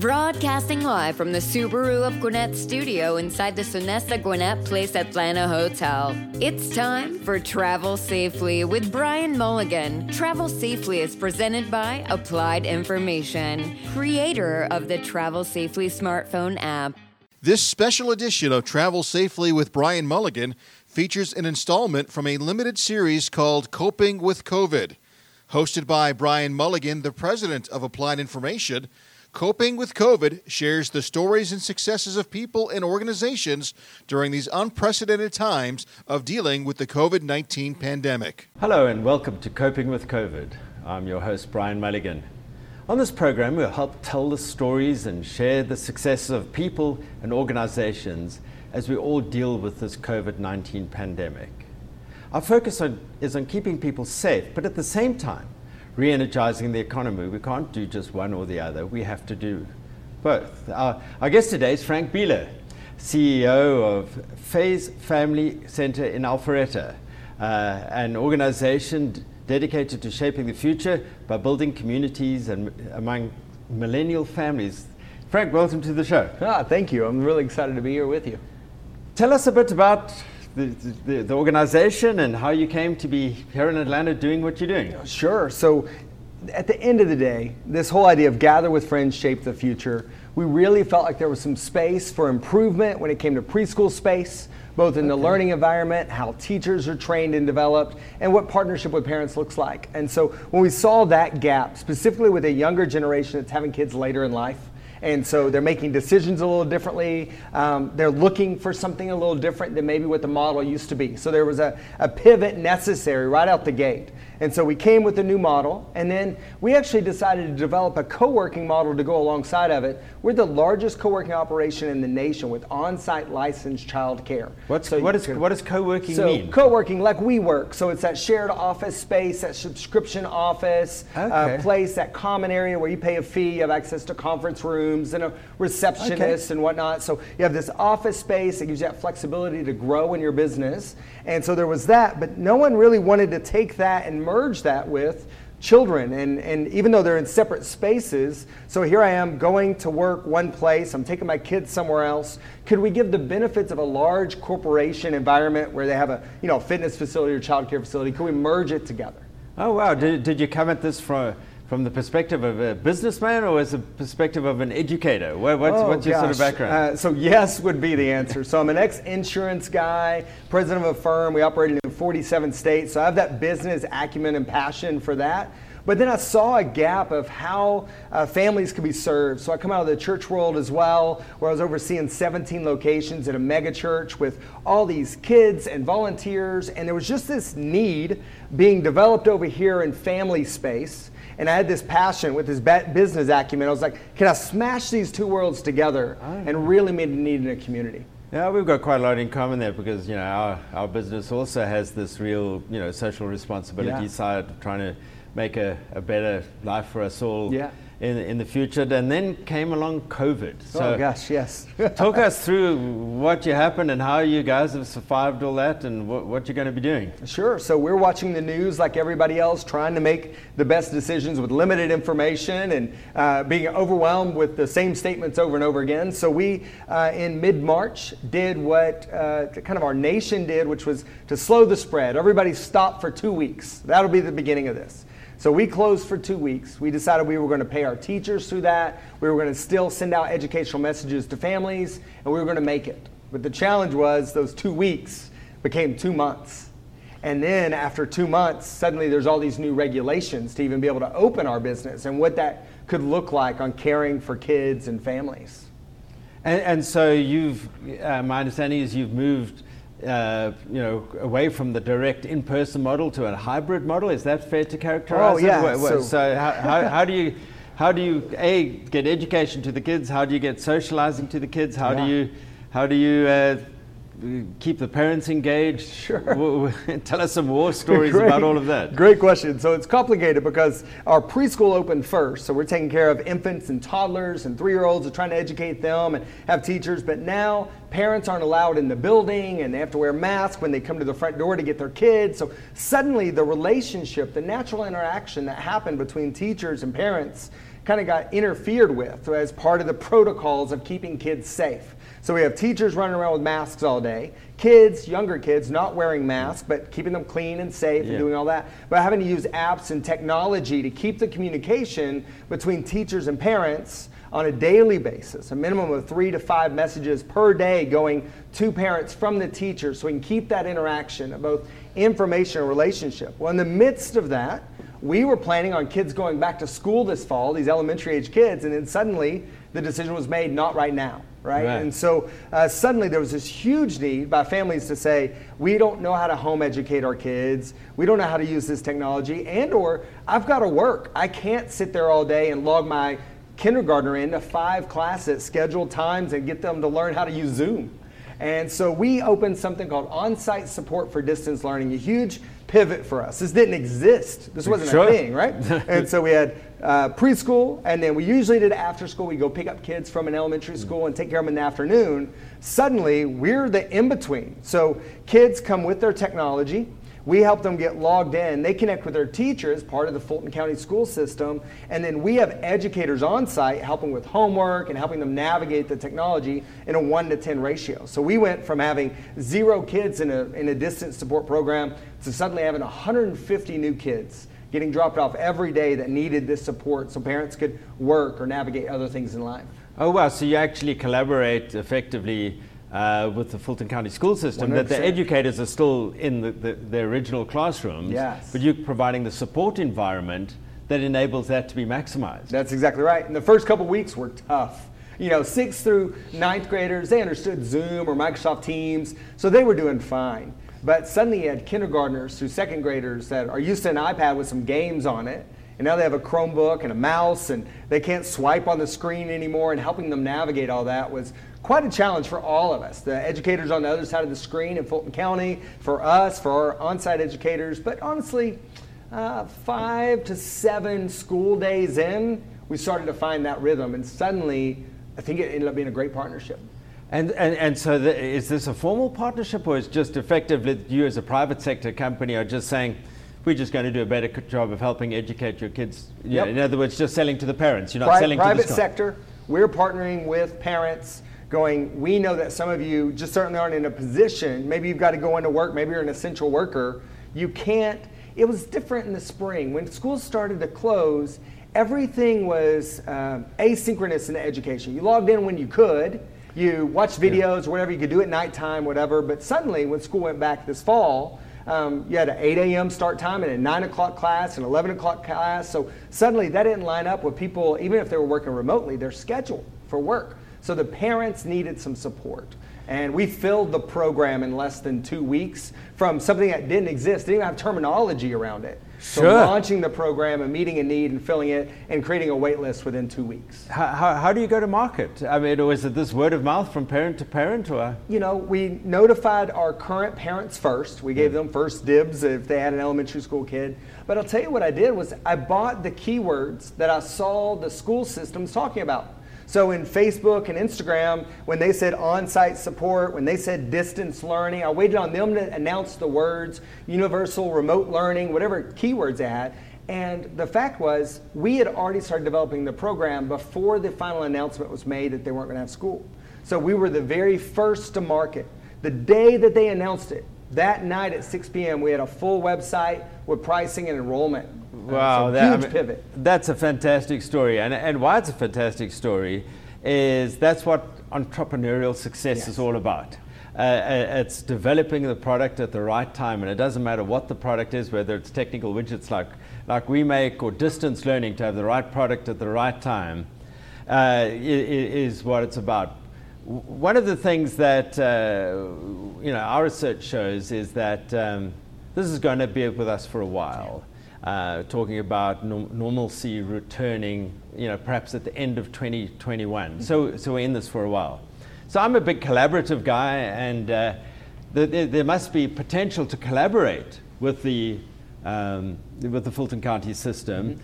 Broadcasting live from the Subaru of Gwinnett studio inside the Sonesta Gwinnett Place Atlanta Hotel. It's time for Travel Safely with Brian Mulligan. Travel Safely is presented by Applied Information, creator of the Travel Safely smartphone app. This special edition of Travel Safely with Brian Mulligan features an installment from a limited series called Coping with COVID. Hosted by Brian Mulligan, the president of Applied Information, Coping with COVID shares the stories and successes of people and organizations during these unprecedented times of dealing with the COVID 19 pandemic. Hello, and welcome to Coping with COVID. I'm your host, Brian Mulligan. On this program, we'll help tell the stories and share the successes of people and organizations as we all deal with this COVID 19 pandemic. Our focus on, is on keeping people safe, but at the same time, re energizing the economy. We can't do just one or the other, we have to do both. Our, our guest today is Frank Beeler, CEO of Phase Family Center in Alpharetta, uh, an organization dedicated to shaping the future by building communities and among millennial families. Frank, welcome to the show. Ah, thank you. I'm really excited to be here with you. Tell us a bit about the, the, the, organization and how you came to be here in Atlanta doing what you're doing. Sure. So, at the end of the day, this whole idea of gather with friends, shape the future, we really felt like there was some space for improvement when it came to preschool space, both in okay. the learning environment, how teachers are trained and developed, and what partnership with parents looks like. And so, when we saw that gap, specifically with a younger generation that's having kids later in life, and so they're making decisions a little differently. Um, they're looking for something a little different than maybe what the model used to be. So there was a, a pivot necessary right out the gate. And so we came with a new model, and then we actually decided to develop a co working model to go alongside of it. We're the largest co working operation in the nation with on site licensed child care. What's, so what, is, what does co working so mean? Co working, like WeWork. So it's that shared office space, that subscription office, uh, okay. uh, place, that common area where you pay a fee, you have access to conference rooms and a receptionist okay. and whatnot. So you have this office space that gives you that flexibility to grow in your business. And so there was that, but no one really wanted to take that and merge that with children. And, and even though they're in separate spaces, so here I am going to work one place, I'm taking my kids somewhere else. Could we give the benefits of a large corporation environment where they have a you know, fitness facility or childcare facility? Could we merge it together? Oh, wow. Did, did you come at this from from the perspective of a businessman or as a perspective of an educator? What, what's, oh, what's your sort of background? Uh, so yes would be the answer. So I'm an ex-insurance guy, president of a firm. We operate in 47 states. So I have that business acumen and passion for that. But then I saw a gap of how uh, families could be served. So I come out of the church world as well, where I was overseeing 17 locations at a mega church with all these kids and volunteers. And there was just this need being developed over here in family space and I had this passion with this business acumen. I was like, can I smash these two worlds together and really meet a need in a community? Yeah, we've got quite a lot in common there because you know our, our business also has this real you know social responsibility yeah. side, trying to make a, a better life for us all. Yeah in, in the future. And then came along COVID. Oh, so oh gosh, yes. talk us through what you happened and how you guys have survived all that and what, what you're going to be doing. Sure. So we're watching the news like everybody else, trying to make the best decisions with limited information and uh, being overwhelmed with the same statements over and over again. So we, uh, in mid-March, did what uh, kind of our nation did, which was to slow the spread. Everybody stopped for two weeks. That'll be the beginning of this. So we closed for two weeks. We decided we were going to pay our teachers through that. We were going to still send out educational messages to families, and we were going to make it. But the challenge was those two weeks became two months. And then after two months, suddenly there's all these new regulations to even be able to open our business and what that could look like on caring for kids and families. And, and so you've, uh, my understanding is you've moved uh, you know, away from the direct in-person model to a hybrid model. Is that fair to characterize? Oh yeah. It? So, so how, how, how, do you how do you a get education to the kids? How do you get socializing to the kids? How yeah. do you how do you uh, keep the parents engaged? Sure. Tell us some war stories great, about all of that. Great question. So it's complicated because our preschool opened first. So we're taking care of infants and toddlers and three year olds and trying to educate them and have teachers. But now parents aren't allowed in the building and they have to wear masks when they come to the front door to get their kids. So suddenly the relationship, the natural interaction that happened between teachers and parents kind of got interfered with as part of the protocols of keeping kids safe. So we have teachers running around with masks all day, kids, younger kids, not wearing masks, but keeping them clean and safe yeah. and doing all that, but having to use apps and technology to keep the communication between teachers and parents on a daily basis, a minimum of three to five messages per day going to parents from the teacher so we can keep that interaction of both information and relationship. Well, in the midst of that, we were planning on kids going back to school this fall, these elementary age kids, and then suddenly the decision was made not right now. Right? right? And so uh, suddenly there was this huge need by families to say, we don't know how to home educate our kids. We don't know how to use this technology. And or I've got to work. I can't sit there all day and log my kindergartner into five classes, at scheduled times, and get them to learn how to use Zoom. And so we opened something called on-site support for distance learning, a huge pivot for us. This didn't exist. This wasn't sure. a thing, right? and so we had uh, preschool, and then we usually did after school. We go pick up kids from an elementary school and take care of them in the afternoon. Suddenly, we're the in between. So kids come with their technology. We help them get logged in. They connect with their teachers, part of the Fulton County school system, and then we have educators on site helping with homework and helping them navigate the technology in a one to 10 ratio. So we went from having zero kids in a, in a distance support program to suddenly having 150 new kids getting dropped off every day that needed this support so parents could work or navigate other things in life. Oh, wow. So you actually collaborate effectively uh, with the Fulton County school system 100%. that the educators are still in the, the, the, original classrooms, yes. but you're providing the support environment that enables that to be maximized. That's exactly right. And the first couple weeks were tough. You know, sixth through ninth graders, they understood Zoom or Microsoft Teams, so they were doing fine. But suddenly you had kindergartners through second graders that are used to an iPad with some games on it, and now they have a Chromebook and a mouse, and they can't swipe on the screen anymore, and helping them navigate all that was quite a challenge for all of us. The educators on the other side of the screen in Fulton County, for us, for our on site educators, but honestly, uh, five to seven school days in, we started to find that rhythm, and suddenly, I think it ended up being a great partnership. And, and, and so the, is this a formal partnership or is just effectively you as a private sector company are just saying, we're just going to do a better job of helping educate your kids? Yep. in other words, just selling to the parents. You're not Pri- selling to the private sector. We're partnering with parents going, we know that some of you just certainly aren't in a position, maybe you've got to go into work, maybe you're an essential worker. You can't, it was different in the spring. When schools started to close, everything was um, asynchronous in the education. You logged in when you could, you watched videos or whatever, you could do it nighttime, whatever. But suddenly, when school went back this fall, um, you had an 8 a.m. start time and a 9 o'clock class and 11 o'clock class. So suddenly that didn't line up with people, even if they were working remotely, their schedule for work. So the parents needed some support. And we filled the program in less than two weeks from something that didn't exist, didn't even have terminology around it. Sure. So launching the program and meeting a need and filling it and creating a wait list within two weeks. How, how, how do you go to market? I mean, or is it this word of mouth from parent to parent? Or? You know, we notified our current parents first. We gave them first dibs if they had an elementary school kid. But I'll tell you what I did was I bought the keywords that I saw the school systems talking about. So in Facebook and Instagram, when they said on site support, when they said distance learning, I waited on them to announce the words universal remote learning, whatever keywords they had. And the fact was, we had already started developing the program before the final announcement was made that they weren't going to have school. So we were the very first to market. The day that they announced it, that night at 6 p.m., we had a full website with pricing and enrollment. Wow, that, huge I mean, pivot. That's a fantastic story, and and why it's a fantastic story is that's what entrepreneurial success yes. is all about. Uh, uh, it's developing the product at the right time, and it doesn't matter what the product is, whether it's technical widgets like like we make or distance learning. To have the right product at the right time uh, is what it's about. One of the things that uh, you know our research shows is that um, this is going to be with us for a while uh, talking about no- normalcy returning, you know, perhaps at the end of 2021. Mm-hmm. So, so we're in this for a while. So I'm a big collaborative guy, and uh, the, the, there must be potential to collaborate with the um, with the Fulton County system. Mm-hmm.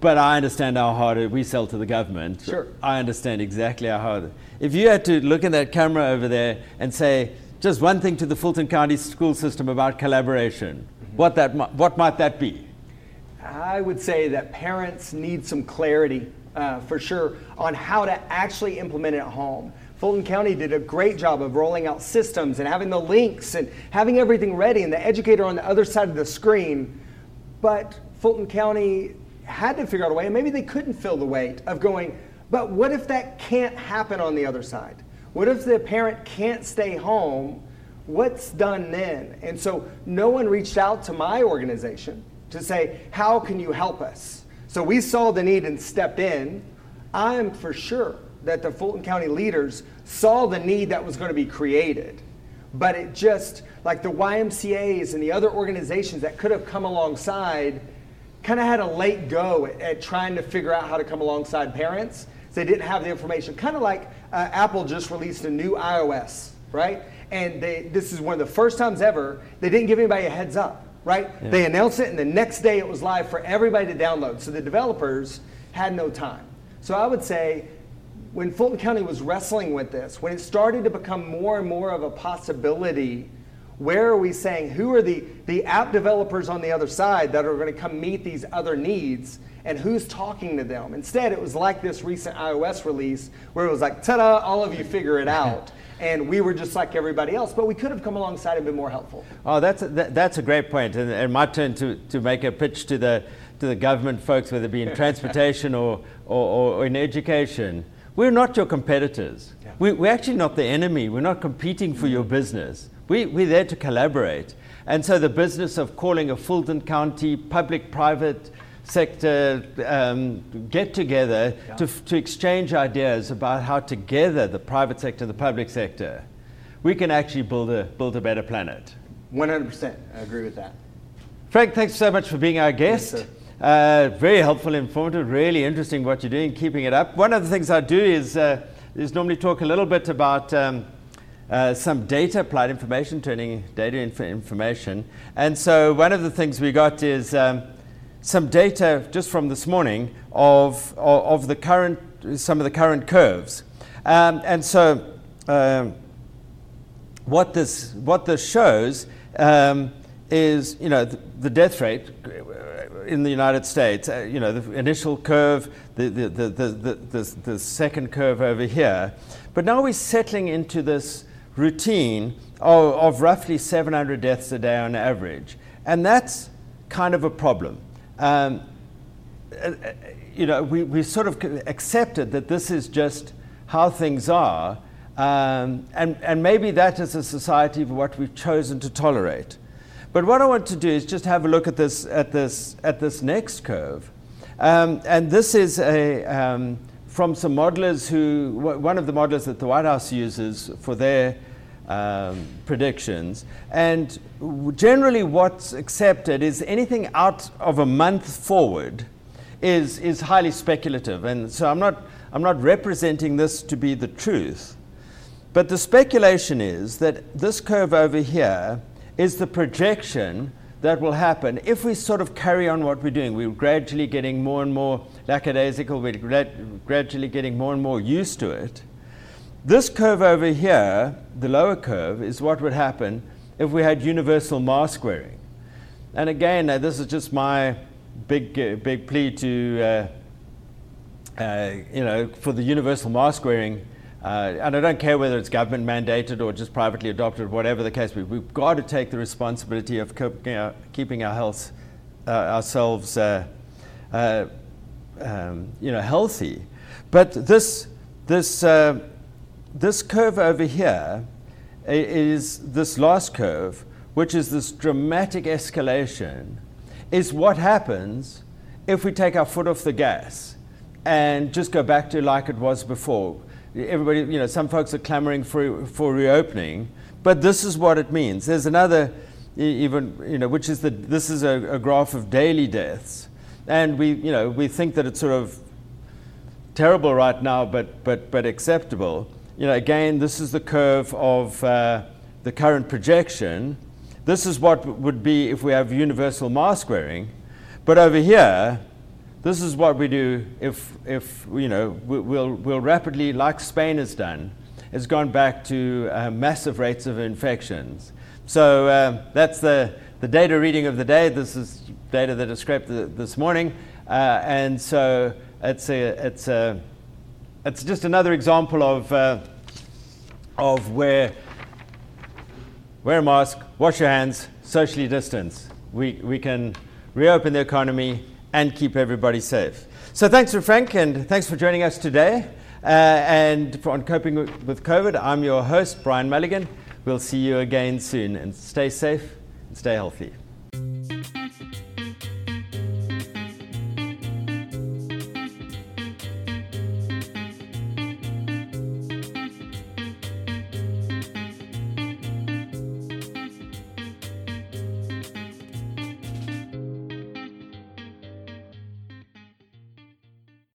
But I understand how hard it, we sell to the government. Sure. I understand exactly how hard. If you had to look in that camera over there and say just one thing to the Fulton County school system about collaboration, mm-hmm. what that what might that be? I would say that parents need some clarity uh, for sure on how to actually implement it at home. Fulton County did a great job of rolling out systems and having the links and having everything ready and the educator on the other side of the screen. But Fulton County had to figure out a way, and maybe they couldn't fill the weight of going, but what if that can't happen on the other side? What if the parent can't stay home? What's done then? And so no one reached out to my organization to say, how can you help us? So we saw the need and stepped in. I am for sure that the Fulton County leaders saw the need that was going to be created. But it just, like the YMCAs and the other organizations that could have come alongside, kind of had a late go at, at, trying to figure out how to come alongside parents. They didn't have the information. Kind of like uh, Apple just released a new iOS, right? And they, this is one of the first times ever they didn't give anybody a heads up, right? Yeah. They announced it, and the next day it was live for everybody to download. So the developers had no time. So I would say when Fulton County was wrestling with this, when it started to become more and more of a possibility, where are we saying who are the, the app developers on the other side that are going to come meet these other needs and who's talking to them? Instead, it was like this recent iOS release where it was like, ta da, all of you figure it out. And we were just like everybody else, but we could have come alongside and been more helpful. Oh, that's a, that, that's a great point. And, and my turn to, to make a pitch to the, to the government folks, whether it be in transportation or, or, or in education we're not your competitors. Yeah. We, we're actually not the enemy. We're not competing for your business. We, we're there to collaborate. And so the business of calling a Fulton County public private sector um, get together yeah. to, to exchange ideas about how together the private sector and the public sector we can actually build a, build a better planet. 100%. I agree with that. Frank, thanks so much for being our guest. Yes, uh, very helpful, informative, really interesting what you're doing, keeping it up. One of the things I do is, uh, is normally talk a little bit about um, uh, some data applied information, turning data into information. And so one of the things we got is um, some data just from this morning of, of, the current, some of the current curves. Um, and so um, what, this, what this shows um, is, you know, the, the death rate in the United States, uh, you know, the initial curve, the, the, the, the, the, the, second curve over here. But now we're settling into this routine of, of roughly 700 deaths a day on average. And that's kind of a problem. Um, uh, uh, you know, we, we sort of accepted that this is just how things are. Um, and, and maybe that is a society of what we've chosen to tolerate. But what I want to do is just have a look at this, at this, at this next curve. Um, and this is a, um, from some modelers who, one of the modelers that the White House uses for their um, predictions. And generally, what's accepted is anything out of a month forward is, is highly speculative. And so I'm not, I'm not representing this to be the truth. But the speculation is that this curve over here is the projection that will happen if we sort of carry on what we're doing. We're gradually getting more and more lackadaisical, we're grad- gradually getting more and more used to it. This curve over here, the lower curve, is what would happen if we had universal mask wearing. And again, uh, this is just my big, uh, big plea to, uh, uh you know, for the universal mask wearing uh, and I don't care whether it's government mandated or just privately adopted, whatever the case, we've, we've got to take the responsibility of keeping our, keeping our health, uh, ourselves, um, you know, healthy. But this, this, this curve over here is this last curve, which is this dramatic escalation, is what happens if we take our foot off the gas and just go back to like it was before everybody, you know, some folks are clamoring for, for reopening, but this is what it means. There's another, even, you know, which is that this is a, a graph of daily deaths. And we, you know, we think that it's sort of terrible right now, but, but, but acceptable. You know, again, this is the curve of uh, the current projection. This is what would be if we have universal mask wearing. But over here, this is what we do if, if you know, we'll, we'll rapidly, like Spain has done, has gone back to uh, massive rates of infections. So uh, that's the, the data reading of the day. This is data that I scraped this morning. Uh, and so it's a, it's a, it's just another example of, uh, of where wear a mask, wash your hands, socially distance. We, we can reopen the economy and keep everybody safe. So thanks for Frank and thanks for joining us today. Uh, and for, on Coping with COVID, I'm your host, Brian Mulligan. We'll see you again soon and stay safe and stay healthy.